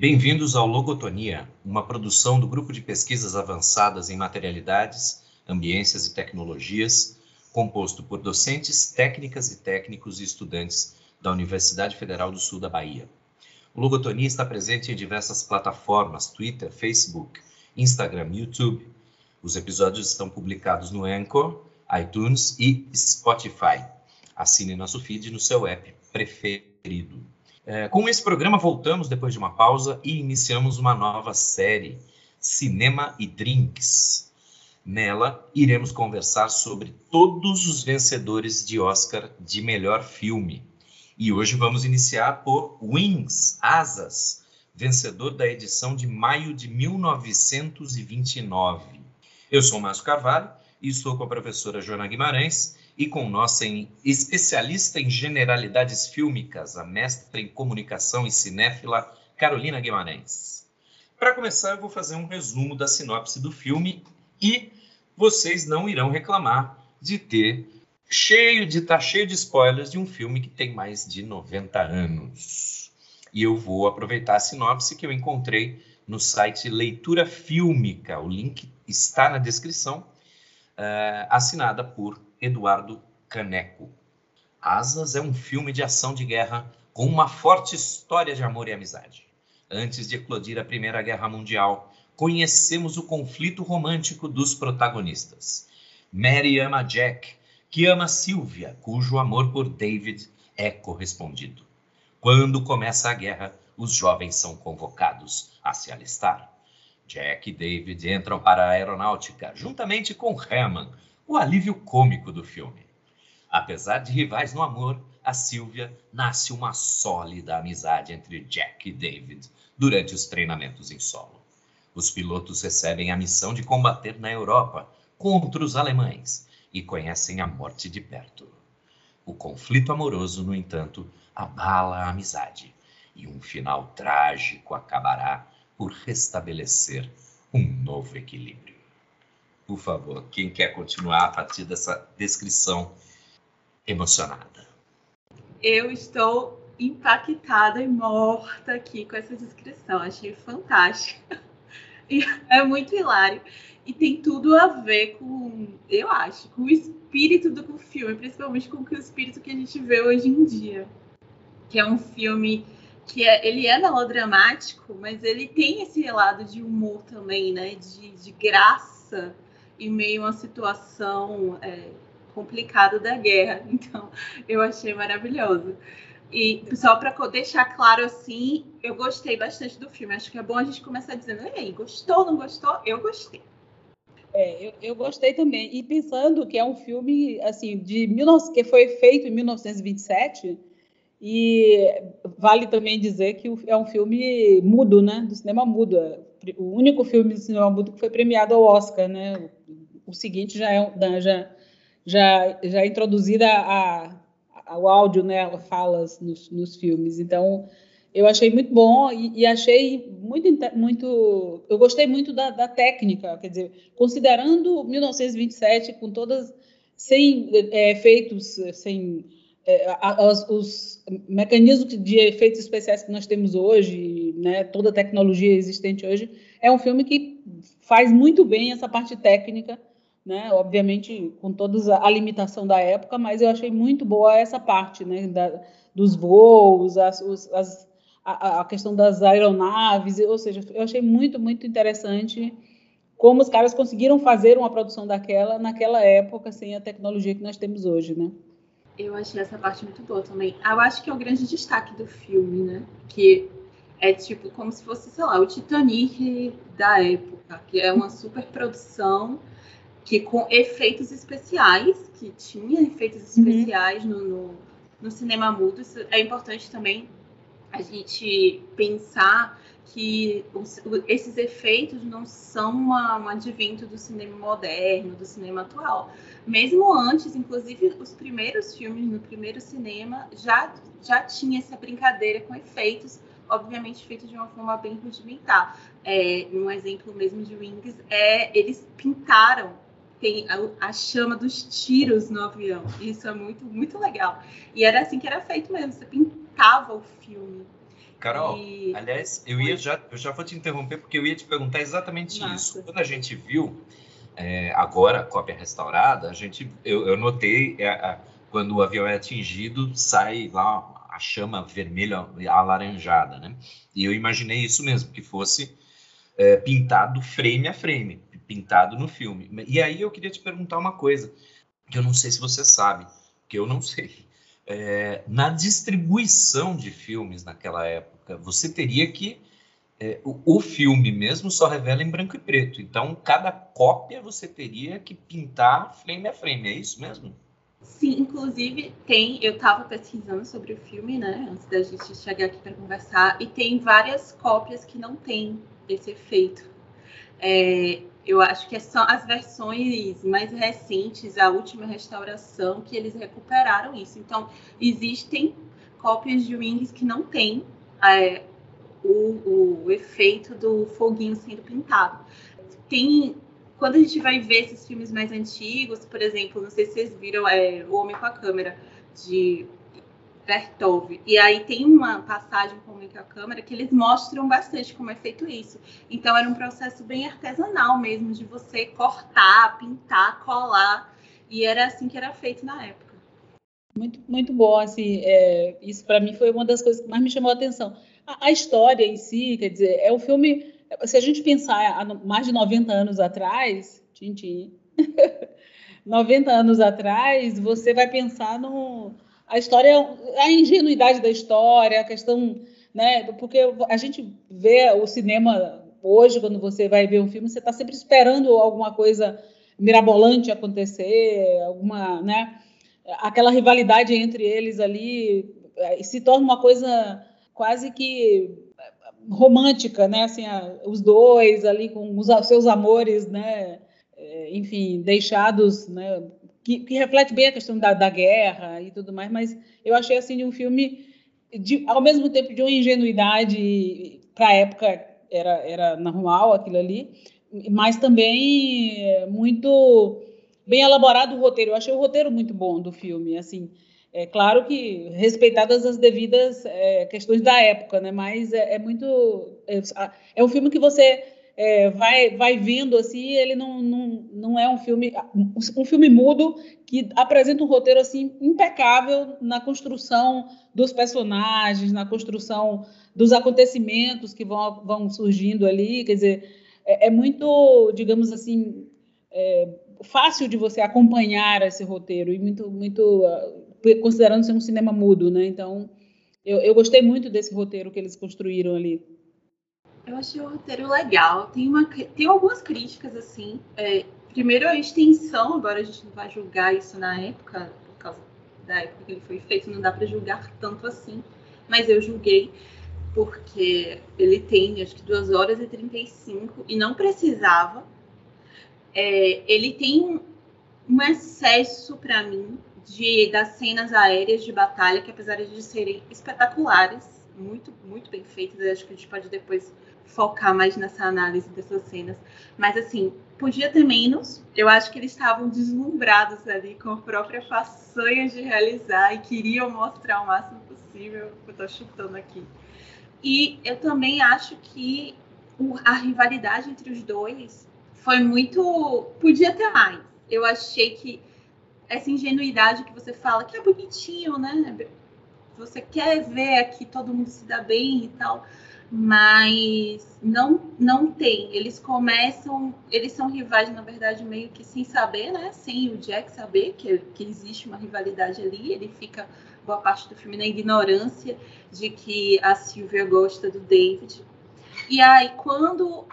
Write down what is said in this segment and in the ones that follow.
Bem-vindos ao Logotonia, uma produção do Grupo de Pesquisas Avançadas em Materialidades, Ambiências e Tecnologias, composto por docentes, técnicas e técnicos e estudantes da Universidade Federal do Sul da Bahia. O Logotonia está presente em diversas plataformas, Twitter, Facebook, Instagram, YouTube. Os episódios estão publicados no Anchor, iTunes e Spotify. Assine nosso feed no seu app preferido. É, com esse programa, voltamos depois de uma pausa e iniciamos uma nova série, Cinema e Drinks. Nela, iremos conversar sobre todos os vencedores de Oscar de melhor filme. E hoje vamos iniciar por Wings, Asas, vencedor da edição de maio de 1929. Eu sou Márcio Carvalho e estou com a professora Joana Guimarães e com nossa especialista em generalidades fílmicas, a mestra em comunicação e cinéfila Carolina Guimarães. Para começar, eu vou fazer um resumo da sinopse do filme e vocês não irão reclamar de ter cheio de tá cheio de spoilers de um filme que tem mais de 90 anos. E eu vou aproveitar a sinopse que eu encontrei no site Leitura Fílmica. O link está na descrição, uh, assinada por Eduardo Caneco. Asas é um filme de ação de guerra com uma forte história de amor e amizade. Antes de eclodir a Primeira Guerra Mundial, conhecemos o conflito romântico dos protagonistas. Mary ama Jack, que ama Sylvia, cujo amor por David é correspondido. Quando começa a guerra, os jovens são convocados a se alistar. Jack e David entram para a aeronáutica, juntamente com Herman, o alívio cômico do filme. Apesar de rivais no amor, a Sylvia nasce uma sólida amizade entre Jack e David durante os treinamentos em solo. Os pilotos recebem a missão de combater na Europa contra os alemães e conhecem a morte de perto. O conflito amoroso, no entanto, abala a amizade e um final trágico acabará por restabelecer um novo equilíbrio. Por favor, quem quer continuar a partir dessa descrição emocionada? Eu estou impactada e morta aqui com essa descrição. Achei fantástica. E é muito hilário. E tem tudo a ver com, eu acho, com o espírito do filme, principalmente com o espírito que a gente vê hoje em dia. Que é um filme que é, ele é melodramático, mas ele tem esse lado de humor também, né? De, de graça em meio a situação é, complicada da guerra. Então, eu achei maravilhoso. E só para deixar claro assim, eu gostei bastante do filme. Acho que é bom a gente começar dizendo, ei, gostou, não gostou? Eu gostei. É, eu, eu, gostei também. E pensando que é um filme assim de 19, que foi feito em 1927, e vale também dizer que é um filme mudo, né? Do cinema mudo. O único filme do cinema mudo que foi premiado ao Oscar, né? o seguinte já é já já já é introduzida a, a, o áudio, né, falas nos, nos filmes. Então eu achei muito bom e, e, achei muito muito eu gostei muito da, da, técnica, quer dizer, considerando 1927 com todas sem é, efeitos, sem é, os, os, mecanismos de efeitos especiais que nós temos hoje, né, toda a tecnologia existente hoje, é um filme que faz muito bem essa parte técnica né? Obviamente com toda a limitação da época, mas eu achei muito boa essa parte, né? Da, dos voos, as, os, as, a, a, questão das aeronaves, ou seja, eu achei muito, muito interessante como os caras conseguiram fazer uma produção daquela naquela época sem a tecnologia que nós temos hoje, né? Eu achei essa parte muito boa também. Eu acho que é o grande destaque do filme, né? Que é tipo como se fosse, sei lá, o Titanic da época, que é uma super produção que com efeitos especiais, que tinha efeitos uhum. especiais uhum. no, no, no, cinema mudo. Isso é importante também a gente pensar que os, esses efeitos não são uma, um advento do cinema moderno, do cinema atual. Mesmo antes, inclusive os primeiros filmes no primeiro cinema já, já tinha essa brincadeira com efeitos, obviamente feitos de uma forma bem rudimentar. É, um exemplo mesmo de Wings é eles pintaram tem a, a, chama dos tiros no avião. Isso é muito, muito legal. E era assim que era feito mesmo, você pintava o filme. Carol, e... aliás, eu ia já, eu já vou te interromper porque eu ia te perguntar exatamente Nossa. isso. Quando a gente viu é, agora a cópia restaurada, a gente, eu, eu notei é, a, quando o avião é atingido, sai lá a chama vermelha alaranjada, né? E eu imaginei isso mesmo, que fosse é, pintado frame a frame, pintado no filme. E aí eu queria te perguntar uma coisa, que eu não sei se você sabe, que eu não sei é, na distribuição de filmes naquela época, você teria que. É, o, o, filme mesmo só revela em branco e preto. Então, cada cópia você teria que pintar frame a frame. É isso mesmo? Sim, inclusive tem. Eu estava pesquisando sobre o filme, né? Antes da gente chegar aqui para conversar, e tem várias cópias que não tem esse efeito. É, eu acho que são as versões mais recentes, a última restauração, que eles recuperaram isso. Então, existem cópias de Wings que não tem é, o, o efeito do foguinho sendo pintado. Tem quando a gente vai ver esses filmes mais antigos, por exemplo, não sei se vocês viram é, O Homem com a Câmera, de Vertov. E aí tem uma passagem com a câmera que eles mostram bastante como é feito isso. Então era um processo bem artesanal mesmo, de você cortar, pintar, colar. E era assim que era feito na época. Muito, muito bom, assim, é, isso para mim foi uma das coisas que mais me chamou a atenção. A, a, história em si, quer dizer, é um filme, se a gente pensar há mais de 90 anos atrás, Tintin, 90 anos atrás, você vai pensar no, a história, a ingenuidade da história, a questão, né? Porque a gente vê o cinema hoje, quando você vai ver um filme, você está sempre esperando alguma coisa mirabolante acontecer, alguma, né? Aquela rivalidade entre eles ali se torna uma coisa quase que romântica, né? Assim, os dois ali com os seus amores, né? Eh, enfim, deixados, né? Que, que, reflete bem a questão da, da, guerra e tudo mais, mas eu achei assim um filme de, ao mesmo tempo de uma ingenuidade para a época era, era normal aquilo ali, mas também muito bem elaborado o roteiro. Eu achei o roteiro muito bom do filme, assim. É claro que respeitadas as devidas é, questões da época, né? Mas é, é muito é, é um filme que você é, vai, vai vendo assim, ele não, não, não é um filme um filme mudo que apresenta um roteiro assim impecável na construção dos personagens, na construção dos acontecimentos que vão, vão surgindo ali, quer dizer, é, é muito, digamos assim, é, fácil de você acompanhar esse roteiro e muito, muito uh, considerando ser um cinema mudo, né? Então, eu, eu gostei muito desse roteiro que eles construíram ali. Eu achei o roteiro legal. Tem, uma, tem algumas críticas, assim. É, primeiro, a extensão, agora a gente não vai julgar isso na época, por causa da época que ele foi feito, não dá para julgar tanto assim. Mas eu julguei, porque ele tem, acho que 2 horas e 35, e não precisava. É, ele tem um excesso, para mim, de, das cenas aéreas de batalha, que apesar de serem espetaculares, muito, muito bem feitas, acho que a gente pode depois focar mais nessa análise dessas cenas. Mas, assim, podia ter menos. Eu acho que eles estavam deslumbrados ali com a própria façanha de realizar e queriam mostrar o máximo possível. Eu tô chutando aqui. E eu também acho que a rivalidade entre os dois foi muito. Podia ter mais. Eu achei que essa ingenuidade que você fala, que é bonitinho, né? Você quer ver aqui todo mundo se dá bem e tal mas não não tem. Eles começam, eles são rivais na verdade meio que sem saber, né? Sem o Jack saber que, que existe uma rivalidade ali. Ele fica boa parte do filme na ignorância de que a Sylvia gosta do David. E aí quando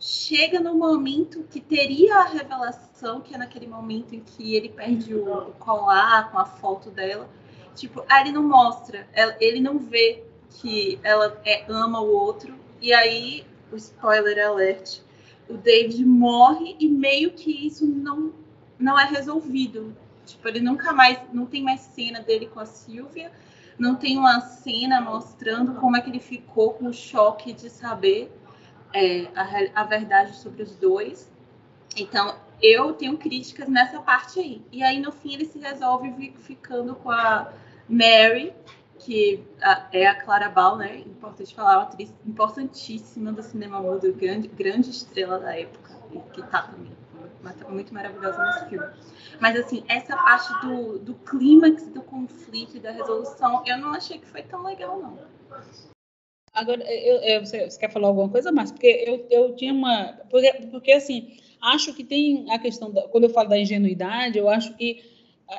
chega no momento que teria a revelação, que é naquele momento em que ele perde o colar com a foto dela, tipo, aí ele não mostra, ele não vê que ela é, ama o outro, e aí, o spoiler alert, o David morre e meio que isso não, não é resolvido. Tipo, ele nunca mais, não tem mais cena dele com a Sylvia, não tem uma cena mostrando como é que ele ficou com o choque de saber é, a, a verdade sobre os dois. Então, eu tenho críticas nessa parte aí. E aí, no fim, ele se resolve ficando com a Mary, que é a Clara Ball, né? Importante falar, uma atriz importantíssima do cinema mudo, grande, grande estrela da época, que tá também muito maravilhosa nesse filme. Mas, assim, essa parte do, do clímax do conflito e da resolução, eu não achei que foi tão legal, não. Agora, eu, eu, você, você, quer falar alguma coisa mais? Porque eu, eu tinha uma. Porque, porque, assim, acho que tem a questão. Da, quando eu falo da ingenuidade, eu acho que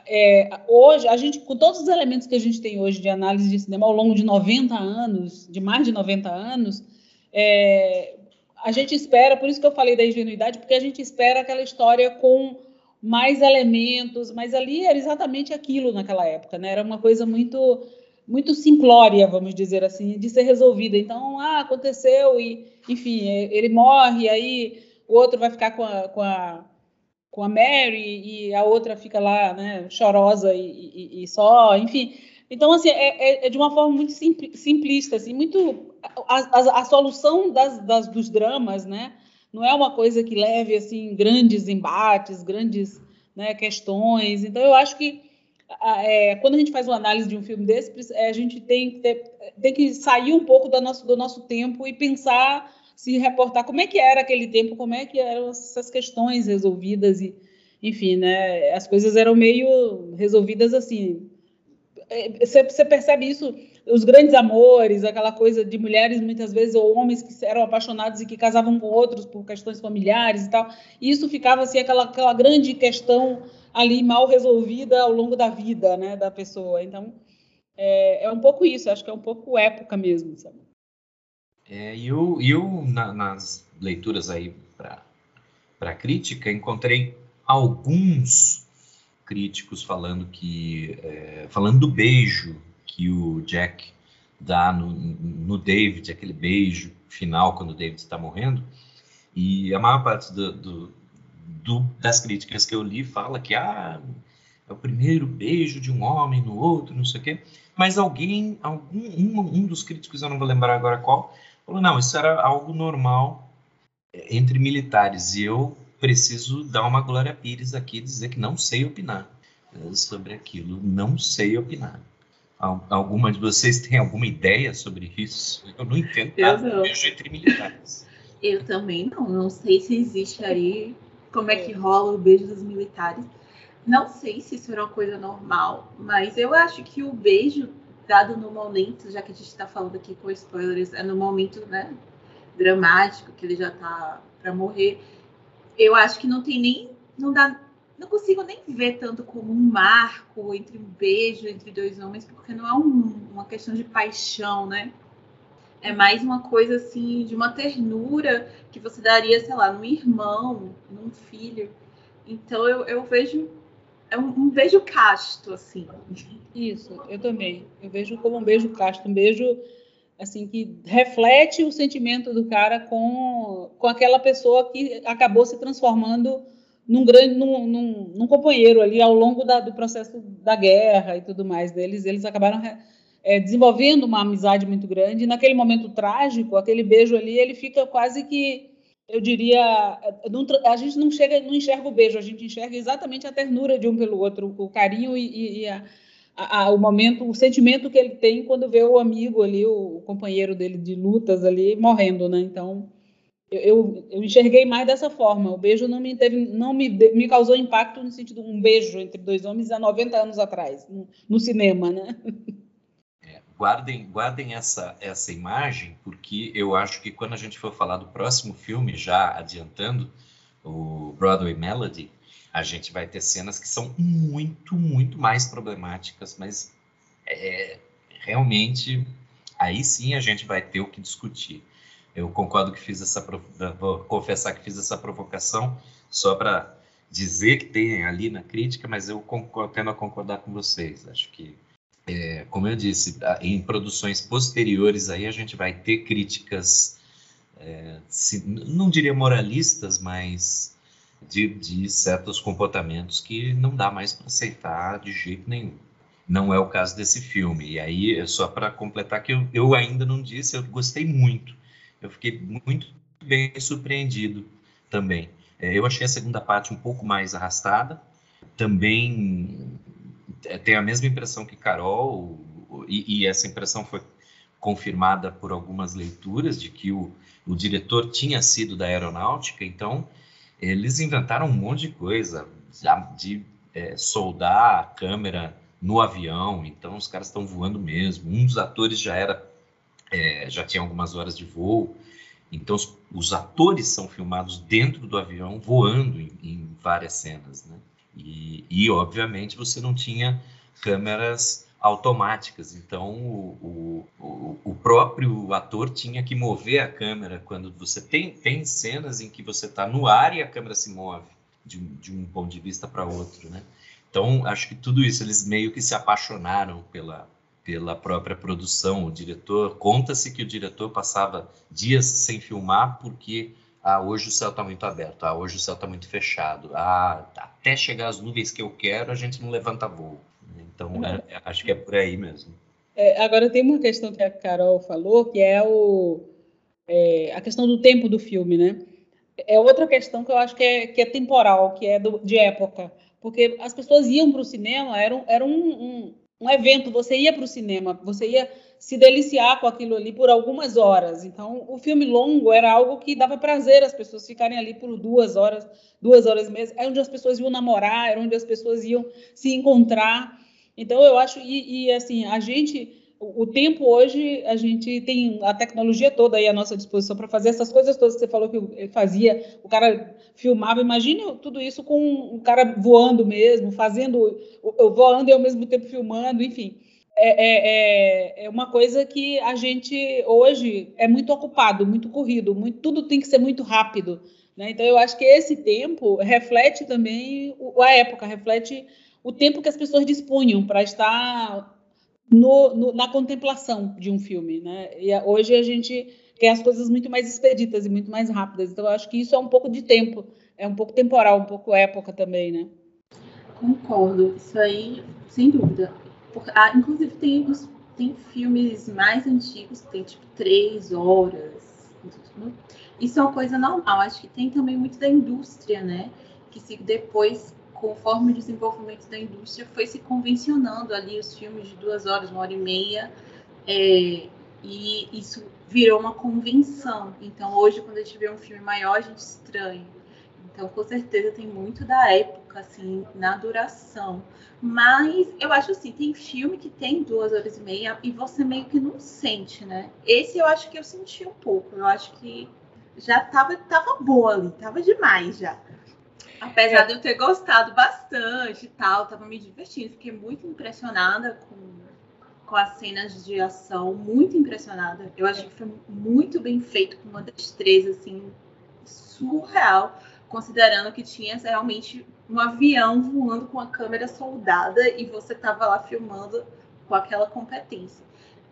é, hoje, a gente, com todos os elementos que a gente tem hoje de análise de cinema ao longo de 90 anos, de mais de 90 anos, é, a gente espera, por isso que eu falei da ingenuidade, porque a gente espera aquela história com mais elementos, mas ali era exatamente aquilo naquela época, né? Era uma coisa muito muito simplória, vamos dizer assim, de ser resolvida. Então, ah, aconteceu e, enfim, ele morre, aí o outro vai ficar com a, com a, com a Mary e a outra fica lá, né, chorosa e, e, e só, enfim. Então, assim, é, é, é de uma forma muito simplista, assim, muito a, a, a solução das, das, dos dramas, né, não é uma coisa que leve assim grandes embates, grandes né, questões. Então, eu acho que é, quando a gente faz uma análise de um filme desse, é, a gente tem que, ter, tem que sair um pouco do nosso, do nosso tempo e pensar, se reportar como é que era aquele tempo, como é que eram essas questões resolvidas e, enfim, né, as coisas eram meio resolvidas assim. É, você, percebe isso, os grandes amores, aquela coisa de mulheres muitas vezes ou homens que eram apaixonados e que casavam com outros por questões familiares e tal. E isso ficava assim aquela, aquela grande questão ali mal resolvida ao longo da vida, né, da pessoa. Então, é, é um pouco isso, acho que é um pouco época mesmo, sabe? É, e eu, eu na, nas leituras aí para crítica, encontrei alguns críticos falando que é, falando do beijo que o Jack dá no, no David, aquele beijo final quando o David está morrendo, e a maior parte do, do, do, das críticas que eu li fala que ah, é o primeiro beijo de um homem no outro, não sei o quê. Mas alguém, algum, um, um dos críticos, eu não vou lembrar agora qual, falou: não, isso era algo normal é, entre militares. E eu preciso dar uma Glória Pires aqui e dizer que não sei opinar é, sobre aquilo. Não sei opinar. Alguma de vocês tem alguma ideia sobre isso? Eu não entendo nada do beijo entre militares. Eu também não. Não sei se existe aí como é que rola o beijo dos militares. Não sei se isso era uma coisa normal, mas eu acho que o beijo dado no momento, já que a gente está falando aqui com spoilers, é no momento né, dramático, que ele já está para morrer. Eu acho que não tem nem. Não dá. Não consigo nem ver tanto como um marco entre um beijo entre dois homens, porque não é um, uma questão de paixão, né? É mais uma coisa assim de uma ternura que você daria, sei lá, num irmão, num filho. Então eu, eu vejo é um, um, beijo casto, assim. Isso, eu também. Eu vejo como um beijo casto, um beijo assim que reflete o sentimento do cara com, com aquela pessoa que acabou se transformando num grande num, num, num companheiro ali ao longo da, do processo da guerra e tudo mais deles. Eles acabaram é, desenvolvendo uma amizade muito grande. E naquele momento trágico, aquele beijo ali, ele fica quase que, eu diria, a gente não chega, não enxerga o beijo, a gente enxerga exatamente a ternura de um pelo outro, o carinho e, e a, a, o momento, o sentimento que ele tem quando vê o amigo ali, o, companheiro dele de lutas ali, morrendo, né? Então, eu, eu, eu, enxerguei mais dessa forma. O beijo não me teve, não me, me causou impacto no sentido de um beijo entre dois homens há 90 anos atrás, no, no cinema, né? guardem, guardem essa, essa imagem, porque eu acho que quando a gente for falar do próximo filme, já adiantando, o Broadway Melody, a gente vai ter cenas que são muito, muito mais problemáticas, mas é, realmente aí sim a gente vai ter o que discutir. Eu concordo que fiz essa vou confessar que fiz essa provocação só para dizer que tem ali na crítica, mas eu tendo a concordar com vocês. Acho que é, como eu disse, em produções posteriores aí a gente vai ter críticas, é, se, não diria moralistas, mas de, de, certos comportamentos que não dá mais para aceitar de jeito nenhum. Não é o caso desse filme. E aí, é só para completar que eu, eu ainda não disse, eu gostei muito. Eu fiquei muito bem surpreendido também. É, eu achei a segunda parte um pouco mais arrastada. Também tenho a mesma impressão que Carol. e, e, essa impressão foi confirmada por algumas leituras de que o, o diretor tinha sido da aeronáutica, então eles inventaram um monte de coisa, de é, soldar a câmera no avião, então os caras estão voando mesmo. Um dos atores já era, é, já tinha algumas horas de voo, então os, os, atores são filmados dentro do avião, voando em, em várias cenas, né? E, e, obviamente você não tinha câmeras automáticas, então o, o, o, próprio ator tinha que mover a câmera. Quando você tem, tem cenas em que você está no ar e a câmera se move de, de um ponto de vista para outro, né? Então acho que tudo isso eles meio que se apaixonaram pela pela própria produção, o diretor conta-se que o diretor passava dias sem filmar porque ah, hoje o céu está muito aberto, ah, hoje o céu está muito fechado, ah, até chegar às nuvens que eu quero a gente não levanta voo. Então, é, é, acho que é por aí mesmo. É, agora, tem uma questão que a Carol falou, que é, o, é, a questão do tempo do filme, né? É outra questão que eu acho que é, que é temporal, que é do, de época. Porque as pessoas iam para o cinema, era, um, era um, um, um evento, você ia para o cinema, você ia se deliciar com aquilo ali por algumas horas. Então, o filme longo era algo que dava prazer às pessoas ficarem ali por duas horas, duas horas mesmo. Era onde as pessoas iam namorar, era onde as pessoas iam se encontrar. Então, eu acho, e, e, assim, a gente, o tempo hoje, a gente tem a tecnologia toda aí à nossa disposição para fazer essas coisas todas que você falou que fazia, o cara filmava, imagine tudo isso com um cara voando mesmo, fazendo, voando e ao mesmo tempo filmando, enfim. É, é, é, é uma coisa que a gente hoje é muito ocupado, muito corrido, muito, tudo tem que ser muito rápido. Né? Então, eu acho que esse tempo reflete também a época, reflete o tempo que as pessoas dispunham para estar no, no, na contemplação de um filme, né? E hoje a gente quer as coisas muito mais expeditas e muito mais rápidas. Então, eu acho que isso é um pouco de tempo, é um pouco temporal, um pouco época também, né? Concordo, isso aí, sem dúvida. Por, ah, inclusive, tem, os, tem filmes mais antigos que tem tipo três horas. Isso é uma coisa normal. Acho que tem também muito da indústria, né? Que se depois conforme o desenvolvimento da indústria, foi se convencionando ali os filmes de duas horas, uma hora e meia, é, e isso virou uma convenção. Então, hoje, quando a gente vê um filme maior, a gente estranha. Então, com certeza, tem muito da época, assim, na duração. Mas eu acho assim, tem filme que tem duas horas e meia e você meio que não sente, né? Esse eu acho que eu senti um pouco. Eu acho que já tava, tava boa ali, tava demais já. Apesar é. de eu ter gostado bastante e tal, tava me divertindo. Fiquei muito impressionada com, com as cenas de ação, muito impressionada. Eu achei que foi muito bem feito, com uma destreza, assim, surreal, considerando que tinha realmente um avião voando com a câmera soldada e você tava lá filmando com aquela competência.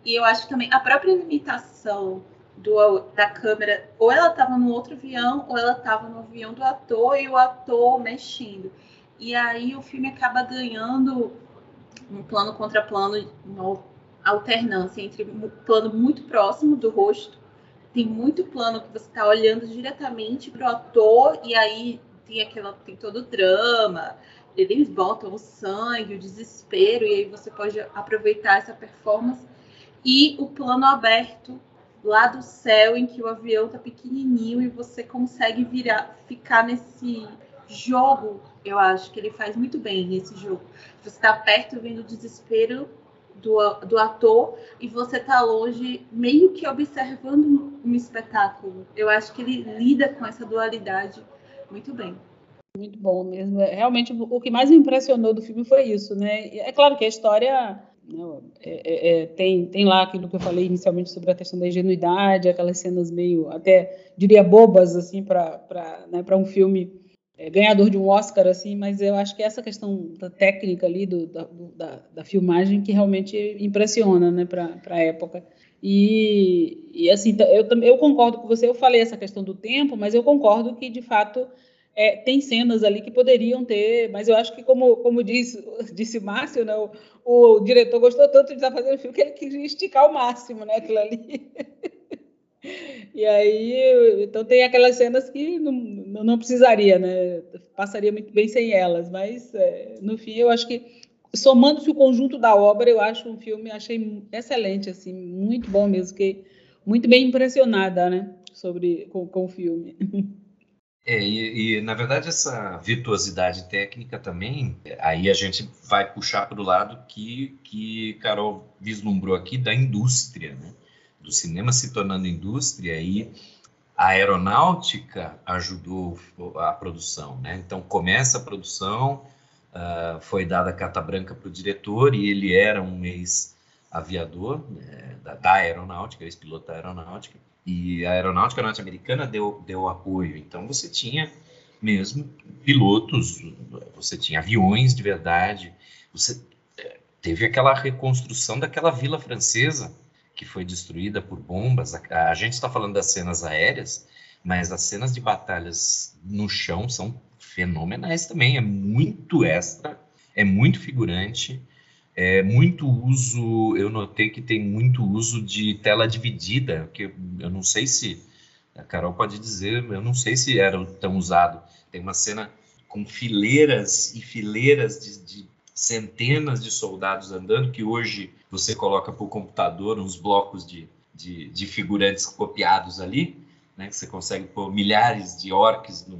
E eu acho também a própria limitação do, da câmera, ou ela estava no outro avião, ou ela estava no avião do ator e o ator mexendo. E aí o filme acaba ganhando um plano contra plano, uma alternância entre um plano muito próximo do rosto, tem muito plano que você está olhando diretamente para o ator, e aí tem aquela, tem todo o drama, eles botam o sangue, o desespero, e aí você pode aproveitar essa performance. E o plano aberto lá do céu em que o avião tá pequenininho e você consegue virar, ficar nesse jogo. Eu acho que ele faz muito bem nesse jogo. Você está perto vendo o desespero do, do ator e você tá longe, meio que observando um, um espetáculo. Eu acho que ele lida com essa dualidade muito bem. Muito bom mesmo. É, realmente, o que mais me impressionou do filme foi isso, né? É claro que a história? É, é, é, tem, tem lá aquilo que eu falei inicialmente sobre a questão da ingenuidade, aquelas cenas meio, até diria bobas, assim, para né, um filme é, ganhador de um Oscar, assim, mas eu acho que essa questão da técnica ali, do, da, do, da, da, filmagem, que realmente impressiona né, para a época. E, e assim, eu, eu concordo com você, eu falei essa questão do tempo, mas eu concordo que, de fato, é, tem cenas ali que poderiam ter, mas eu acho que, como, como disse, disse Márcio, né, o, o diretor gostou tanto de estar fazendo o filme que ele quis esticar ao máximo né, aquilo ali. e aí, então tem aquelas cenas que não, não precisaria, né? Passaria muito bem sem elas, mas é, no fim eu acho que somando-se o conjunto da obra, eu acho um filme, achei excelente, assim, muito bom mesmo, que muito bem impressionada, né, sobre com, com o filme. É, e, e, na verdade essa virtuosidade técnica também, aí a gente vai puxar para o lado que, que Carol vislumbrou aqui da indústria, né? do cinema se tornando indústria e a aeronáutica ajudou a produção, né? Então começa a produção, uh, foi dada a carta branca para o diretor e ele era um ex-aviador né, da, da, aeronáutica, ex-piloto da aeronáutica e a aeronáutica norte-americana deu, deu apoio. Então você tinha mesmo pilotos, você tinha aviões de verdade, você eh, teve aquela reconstrução daquela vila francesa que foi destruída por bombas. A, a gente está falando das cenas aéreas, mas as cenas de batalhas no chão são fenomenais também. É muito extra, é muito figurante, é muito uso. Eu notei que tem muito uso de tela dividida, que eu não sei se a Carol pode dizer, eu não sei se era tão usado. Tem uma cena com fileiras e fileiras de, de centenas de soldados andando, que hoje você coloca para o computador uns blocos de, de, de, figurantes copiados ali, né, que você consegue pôr milhares de orcs no,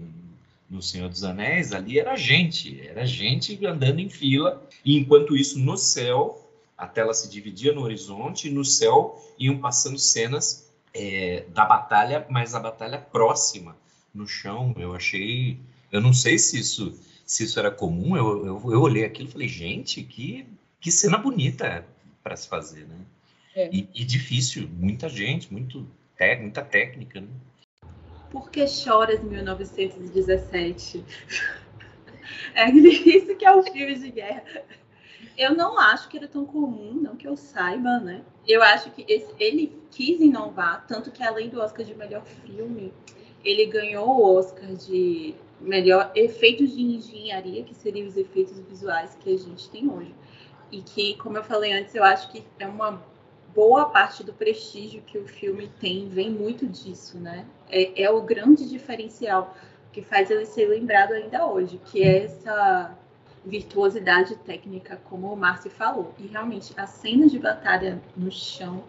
no Senhor dos Anéis, ali era gente, era gente andando em fila, e enquanto isso no céu, a tela se dividia no horizonte, e no céu iam passando cenas é, da batalha, mas a batalha próxima, no chão, eu achei, eu não sei se isso se isso era comum, eu, eu, eu olhei aquilo e falei, gente, que, que cena bonita para se fazer, né? É. E, e, difícil, muita gente, muito, muita técnica, né? Por que choras 1917? é isso que é o filme de guerra. Eu não acho que era tão comum, não que eu saiba, né? Eu acho que esse, ele quis inovar, tanto que além do Oscar de melhor filme, ele ganhou o Oscar de melhor efeitos de engenharia, que seriam os efeitos visuais que a gente tem hoje. E que, como eu falei antes, eu acho que é uma boa parte do prestígio que o filme tem, vem muito disso, né? É, é o grande diferencial que faz ele ser lembrado ainda hoje, que é essa virtuosidade técnica, como o Márcio falou. E realmente, as cenas de batalha no chão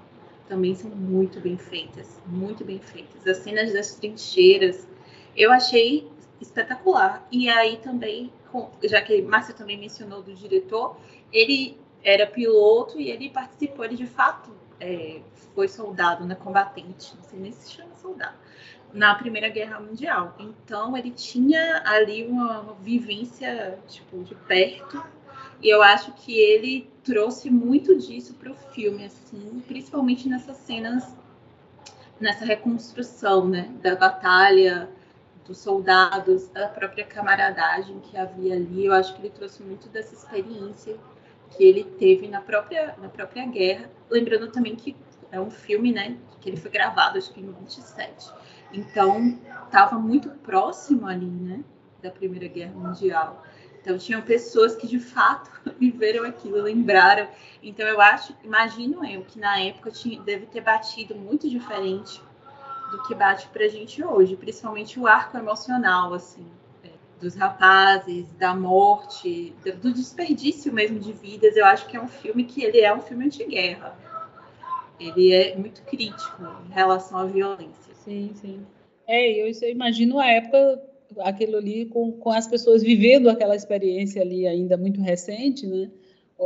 também são muito bem feitas, muito bem feitas. As cenas das trincheiras, eu achei espetacular. E aí também, já que Márcio também mencionou do diretor, ele era piloto e ele participou, ele de fato é, foi soldado, né, combatente, não sei nem se chama soldado, na Primeira Guerra Mundial. Então ele tinha ali uma, uma vivência tipo de perto e eu acho que ele trouxe muito disso para o filme, assim, principalmente nessas cenas, nessa reconstrução, né, da batalha dos soldados, da própria camaradagem que havia ali. Eu acho que ele trouxe muito dessa experiência que ele teve na própria, na própria guerra. Lembrando também que é um filme, né, que ele foi gravado, acho que em 27. Então, estava muito próximo ali, né, da Primeira Guerra Mundial. Então, tinham pessoas que de fato viveram aquilo, lembraram. Então, eu acho, imagino eu, que na época tinha, deve ter batido muito diferente do que bate pra gente hoje, principalmente o arco emocional, assim, dos rapazes, da morte, do desperdício mesmo de vidas. Eu acho que é um filme que ele é um filme anti-guerra. Ele é muito crítico em relação à violência. Sim, sim. É, eu, eu imagino a época aquilo ali com, com as pessoas vivendo aquela experiência ali ainda muito recente, né?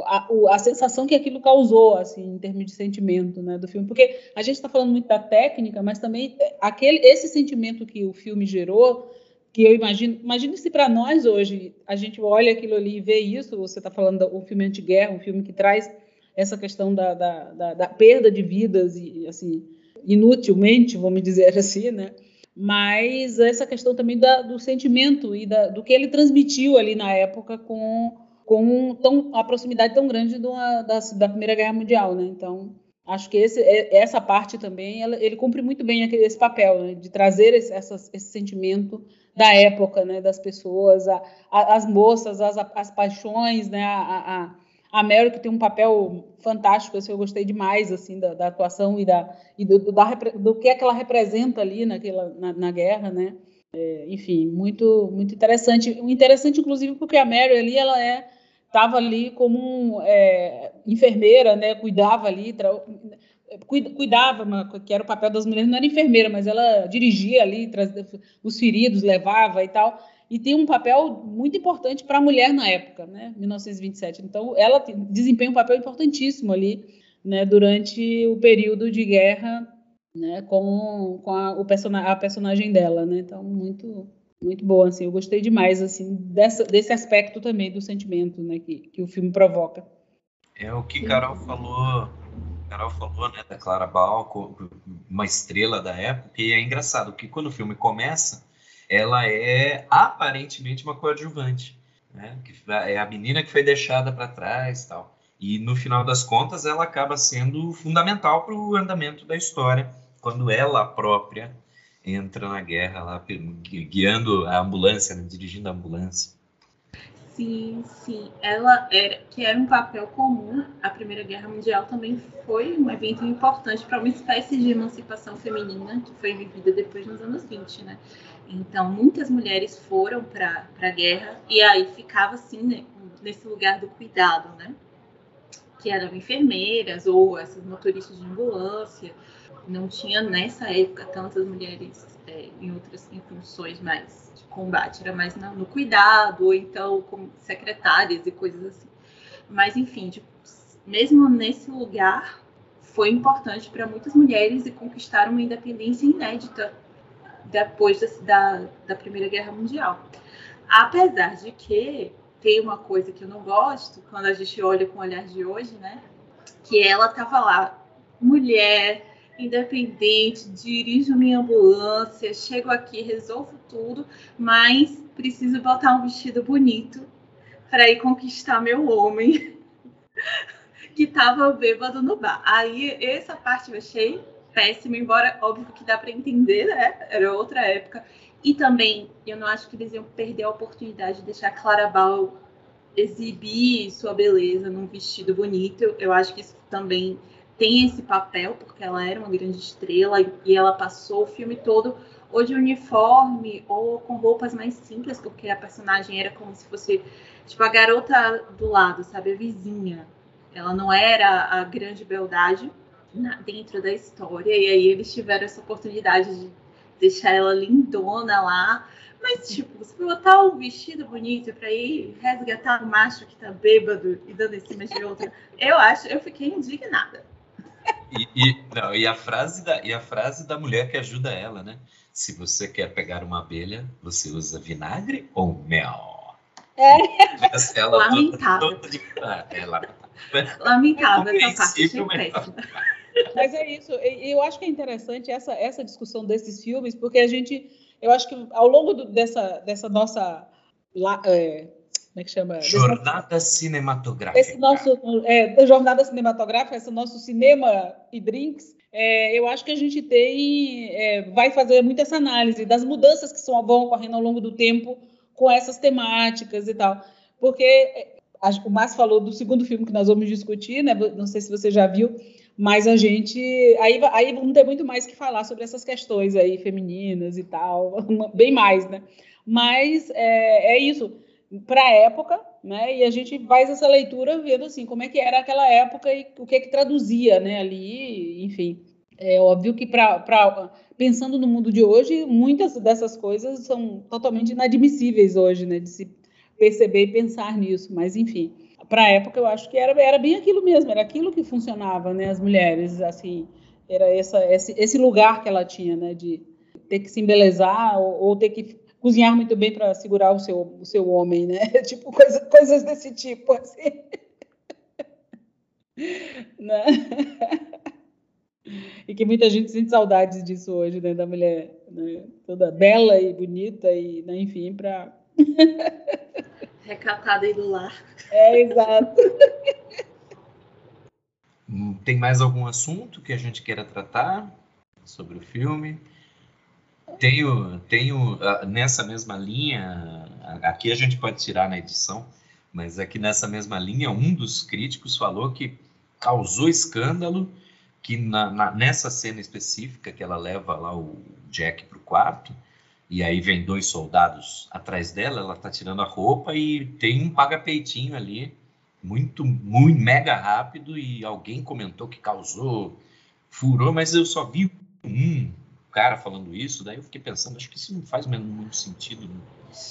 a, a, sensação que aquilo causou, assim, em termos de sentimento, né, do filme. Porque a gente está falando muito da técnica, mas também é, aquele, esse sentimento que o filme gerou, que eu imagino, imagine se para nós hoje a gente olha aquilo ali e vê isso. Você está falando do filme anti-guerra, um filme que traz essa questão da, da, da, da perda de vidas e assim inutilmente, vamos dizer assim, né? Mas essa questão também da, do sentimento e da, do que ele transmitiu ali na época com com tão, a proximidade tão grande uma, da, da, Primeira Guerra Mundial, né? Então, acho que esse, é, essa parte também, ela, ele cumpre muito bem aquele, esse papel, né? de trazer esse, esse sentimento da época, né? Das pessoas, a, a, as moças, as, as paixões, né? A, a, a Mary que tem um papel fantástico, assim, eu gostei demais assim da, da atuação e, da, e do, do, da, do que é que ela representa ali naquela, na, na guerra, né? É, enfim, muito muito interessante. Interessante, inclusive, porque a Mary ali ela é estava ali como é, enfermeira, né? Cuidava ali, cuidava, que era o papel das mulheres, não era enfermeira, mas ela dirigia ali, trazia os feridos, levava e tal. E tem um papel muito importante para a mulher na época, né? 1927. Então, ela desempenha um papel importantíssimo ali, né? Durante o período de guerra, né? Com, com a, o person a personagem dela, né? Então, muito muito boa, assim. Eu gostei demais, assim, dessa, desse aspecto também do sentimento, né? Que, que o filme provoca. É o que Carol falou Carol falou, né, da Clara Balco, uma estrela da época, e é engraçado que quando o filme começa, ela é aparentemente uma coadjuvante, né, que é a menina que foi deixada para trás, tal. E no final das contas, ela acaba sendo fundamental para o andamento da história, quando ela própria entra na guerra lá, guiando a ambulância, né, dirigindo a ambulância. Sim, sim. Ela era que era um papel comum. A Primeira Guerra Mundial também foi um evento importante para uma espécie de emancipação feminina que foi vivida depois nos anos 20, né? Então, muitas mulheres foram para a guerra e aí ficava assim, né, nesse lugar do cuidado, né? Que eram enfermeiras ou essas motoristas de ambulância. Não tinha nessa época tantas mulheres é, em outras em funções mais combate, era mais no cuidado, ou então como secretárias e coisas assim. Mas, enfim, tipo, mesmo nesse lugar, foi importante para muitas mulheres e conquistaram uma independência inédita depois da, da Primeira Guerra Mundial. Apesar de que tem uma coisa que eu não gosto, quando a gente olha com o olhar de hoje, né? Que ela estava lá, mulher, independente, dirijo minha ambulância, chego aqui, resolvo tudo, mas preciso botar um vestido bonito para ir conquistar meu homem que estava bêbado no bar. Aí essa parte eu achei péssima, embora óbvio que dá para entender, né? Era outra época. E também eu não acho que eles iam perder a oportunidade de deixar Clara Bal exibir sua beleza num vestido bonito. Eu acho que isso também tem esse papel, porque ela era uma grande estrela e ela passou o filme todo ou de uniforme ou com roupas mais simples, porque a personagem era como se fosse tipo a garota do lado, sabe, a vizinha. Ela não era a grande beldade dentro da história e aí eles tiveram essa oportunidade de deixar ela lindona lá. Mas, tipo, você botar um vestido bonito para ir resgatar um macho que tá bêbado e dando em cima de outra, eu acho, eu fiquei indignada. E, e, não, e, a frase da, e a frase da mulher que ajuda ela, né? Se você quer pegar uma abelha, você usa vinagre ou mel? É. Ela lamentável. Toda, toda de... ah, é lamentável. essa parte. Mas é isso. Eu acho que é interessante essa, essa discussão desses filmes, porque a gente, eu acho que ao longo do, dessa, dessa nossa é, como é que chama? Jornada cinematográfica. Esse nosso, é, jornada cinematográfica, esse nosso cinema e drinks, é, eu acho que a gente tem, é, vai fazer muito essa análise das mudanças que são, vão ocorrendo ao longo do tempo com essas temáticas e tal. Porque é, o Márcio falou do segundo filme que nós vamos discutir, né? Não sei se você já viu, mas a gente aí, aí vamos ter muito mais que falar sobre essas questões aí femininas e tal, bem mais, né? Mas é, é isso para a época, né? E a gente faz essa leitura vendo assim como é que era aquela época e o que é que traduzia, né? Ali, enfim. É óbvio que para pensando no mundo de hoje, muitas dessas coisas são totalmente inadmissíveis hoje, né? De se perceber e pensar nisso. Mas enfim, para a época eu acho que era, era bem aquilo mesmo, era aquilo que funcionava, né? As mulheres, assim, era essa, esse, esse lugar que ela tinha, né? De ter que se embelezar ou, ou ter que cozinhar muito bem para segurar o seu, o seu homem, né? Tipo, coisa, coisas desse tipo, assim. né? E que muita gente sente saudades disso hoje, né? Da mulher né? toda bela e bonita e, né? enfim, para... Recatada e do lar. É, exato. Hum, tem mais algum assunto que a gente queira tratar sobre o filme? Tenho, tenho ah, nessa mesma linha, aqui a gente pode tirar na edição, mas aqui nessa mesma linha, um dos críticos falou que causou escândalo que na, na, nessa cena específica que ela leva lá o Jack para o quarto, e aí vem dois soldados atrás dela, ela está tirando a roupa e tem um paga-peitinho ali muito, muito mega rápido e alguém comentou que causou furor, mas eu só vi um cara falando isso, daí eu fiquei pensando, acho que isso não faz muito sentido.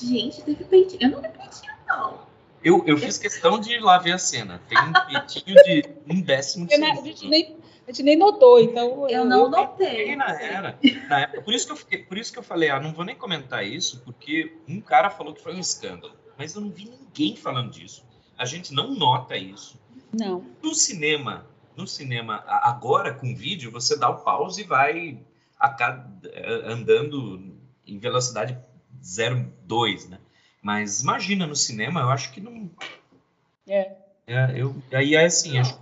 Gente, teve peitinho. Eu não vi peitinho, não. Eu, eu fiz questão de ir lá ver a cena. Tem um peitinho de um décimo de segundo. A gente nem, a gente nem notou, então. Eu, eu não eu, notei. Na, era, na época, por, isso que eu fiquei, por isso que eu falei, ah, não vou nem comentar isso, porque um cara falou que foi um escândalo. Mas eu não vi ninguém falando disso. A gente não nota isso. Não. No cinema, no cinema, agora com vídeo, você dá o pause e vai andando em velocidade 0,2, né? Mas imagina no cinema, eu acho que não. É. é eu, aí é assim. Acho...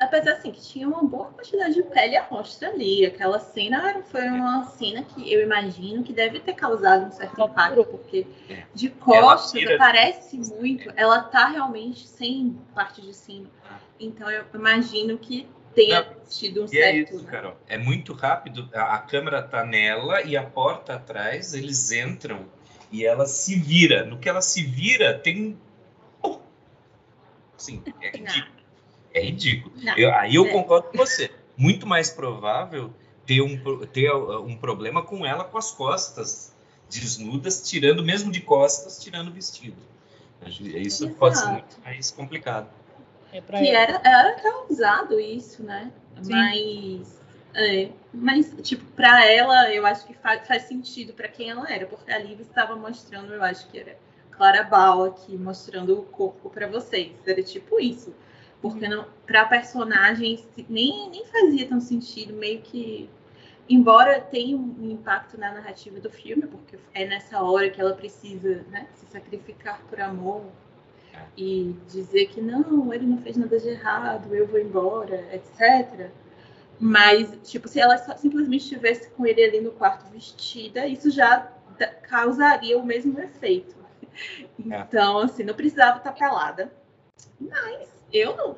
Apesar assim, que tinha uma boa quantidade de pele à mostra ali. Aquela cena foi uma cena que eu imagino que deve ter causado um certo impacto, porque é. de costas parece muito, ela tá realmente sem parte de cima. Então eu imagino que tenha Não, tido um é certo. É isso, né? Carol. É muito rápido. A, a câmera tá nela e a porta atrás, eles entram e ela se vira. No que ela se vira, tem. Sim, é ridículo. É ridículo. Eu, aí eu é. concordo com você. Muito mais provável ter um, ter um problema com ela com as costas desnudas, tirando, mesmo de costas, tirando o vestido. Isso Exato. pode ser muito mais complicado. É que era, era causado isso, né? Sim. Mas, é, mas, tipo, para ela, eu acho que faz, faz sentido para quem ela era, porque a Liv estava mostrando, eu acho que era Clara Bal aqui, mostrando o corpo para vocês. Era tipo isso. Porque uhum. para personagem nem, nem fazia tão sentido, meio que. Embora tenha um impacto na narrativa do filme, porque é nessa hora que ela precisa né, se sacrificar por amor, e dizer que não, ele não fez nada de errado, eu vou embora, etc. Mas, tipo, se ela simplesmente estivesse com ele ali no quarto vestida, isso já causaria o mesmo efeito. É. Então, assim, não precisava estar pelada. Mas eu não.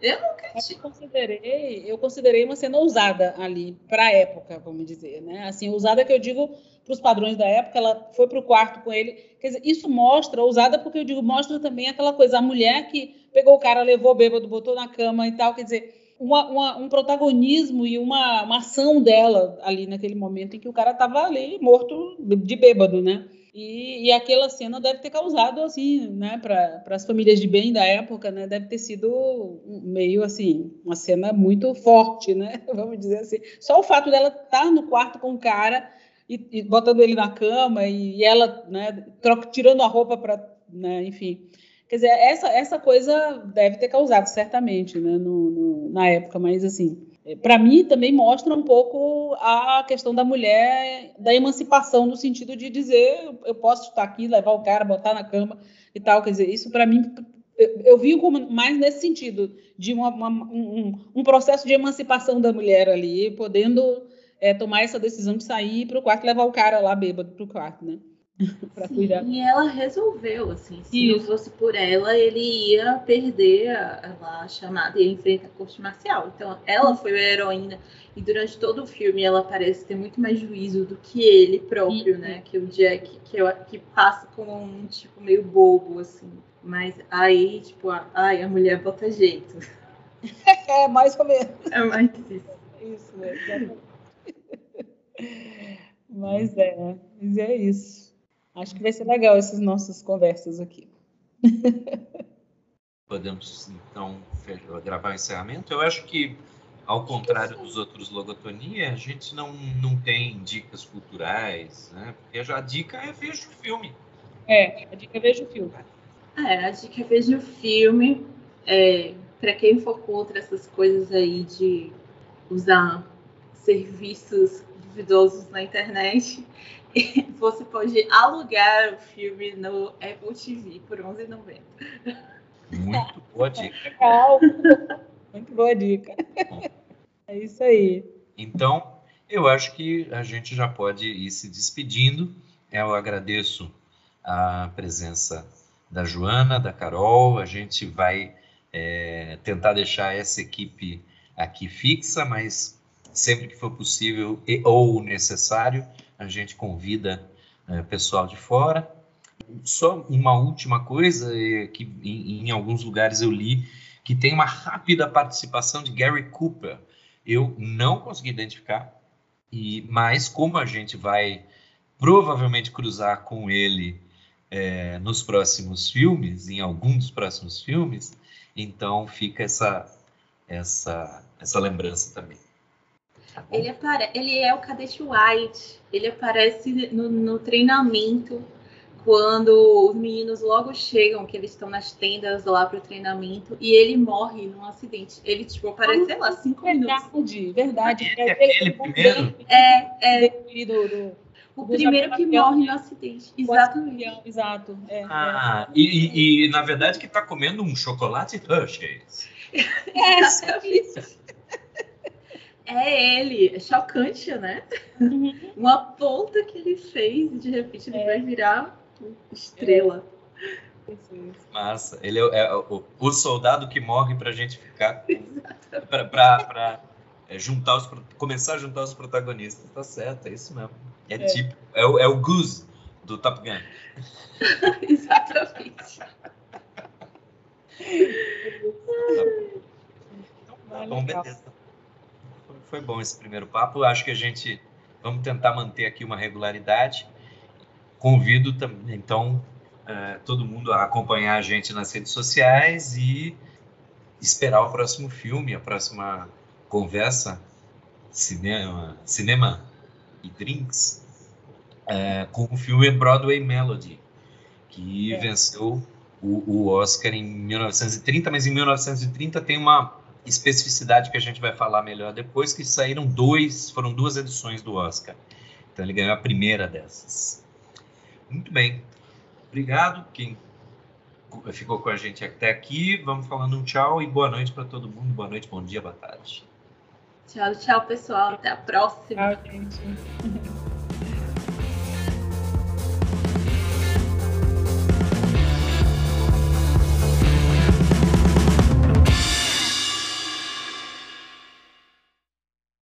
Eu não critico. Eu considerei, eu considerei uma cena ousada ali, para a época, vamos dizer, né? Assim, ousada que eu digo para os padrões da época, ela foi para o quarto com ele. Quer dizer, isso mostra, ousada porque eu digo, mostra também aquela coisa, a mulher que pegou o cara, levou bêbado, botou na cama e tal, quer dizer, uma, uma, um protagonismo e uma, uma ação dela ali naquele momento em que o cara estava ali morto de bêbado, né? E, e, aquela cena deve ter causado, assim, né, para as famílias de bem da época, né, deve ter sido meio assim, uma cena muito forte, né, vamos dizer assim. Só o fato dela estar tá no quarto com o cara e, e botando ele na cama e, ela, né, troca, tirando a roupa para, né, enfim. Quer dizer, essa, essa coisa deve ter causado, certamente, né, no, no na época, mas assim, para mim também mostra um pouco a questão da mulher, da emancipação, no sentido de dizer, eu posso estar aqui, levar o cara, botar na cama e tal, quer dizer, isso para mim eu, vi como mais nesse sentido, de uma, uma, um, um, processo de emancipação da mulher ali, podendo é, tomar essa decisão de sair para o quarto, levar o cara lá bêbado para o quarto, né? para cuidar. E ela resolveu, assim, se Isso. não fosse por ela, ele ia perder a, a, a chamada e enfrentar a corte marcial. Então, ela foi a heroína e durante todo o filme ela parece ter muito mais juízo do que ele próprio, né? Que o Jack, que, eu, que passa como um tipo meio bobo, assim. Mas aí, tipo, a, ai, a mulher bota jeito. é, mais ou menos. É mais isso. Isso, né? Mas é, mas é isso. Acho que vai ser legal essas nossas conversas aqui. Podemos, então, gravar o encerramento? Eu acho que, ao contrário dos outros Logotonia, a gente não, não tem dicas culturais, né? Porque a dica é veja o filme. É, a dica é veja o filme. É, a dica é veja o filme. É, Para quem for contra essas coisas aí de usar serviços duvidosos na internet, você pode alugar o filme no Apple TV por R$11,90. Muito boa dica. Legal. Muito boa dica. É isso aí. Então, eu acho que a gente já pode ir se despedindo. Eu agradeço a presença da Joana, da Carol. A gente vai é, tentar deixar essa equipe aqui fixa, mas sempre que for possível e, ou necessário, a gente convida é, pessoal de fora. só uma última coisa é que em, em, alguns lugares eu li que tem uma rápida participação de Gary Cooper. Eu não consegui identificar, e mas como a gente vai provavelmente cruzar com ele é, nos próximos filmes, em algum dos próximos filmes, então fica essa essa essa lembrança também. Tá ele, apare... ele é o cadete White. Ele aparece no, no, treinamento quando os meninos logo chegam, que eles estão nas tendas lá para o treinamento, e ele morre num acidente. Ele, tipo, aparece, sei lá, cinco verdade, minutos. Verdade, verdade. É, aquele primeiro? É, é. Do, do, o primeiro que morre no acidente. Exatamente. Exato. É, ah, é. E, e, e, na verdade que está comendo um chocolate Hershey's. É, exatamente. É ele, é chocante, né? Uhum. Uma ponta que ele fez e de repente ele é. vai virar estrela. É. Massa, ele é, é o, o, soldado que morre pra gente ficar. pra, pra, pra é, juntar os, começar a juntar os protagonistas. Tá certo, é isso mesmo. É, é. tipo, é, o, é o Goose do Top Gun. Exatamente. tá bom, beleza foi bom esse primeiro papo. Acho que a gente vamos tentar manter aqui uma regularidade. Convido também, então, é, todo mundo a acompanhar a gente nas redes sociais e esperar o próximo filme, a próxima conversa, cinema, cinema e drinks, é, com o filme Broadway Melody, que é. venceu o, o Oscar em 1930, mas em 1930 tem uma especificidade que a gente vai falar melhor depois, que saíram dois, foram duas edições do Oscar. Então ele ganhou a primeira dessas. Muito bem. Obrigado quem ficou com a gente até aqui. Vamos falando um tchau e boa noite para todo mundo. Boa noite, bom dia, boa tarde. Tchau, tchau, pessoal. Até a próxima. Tchau, gente.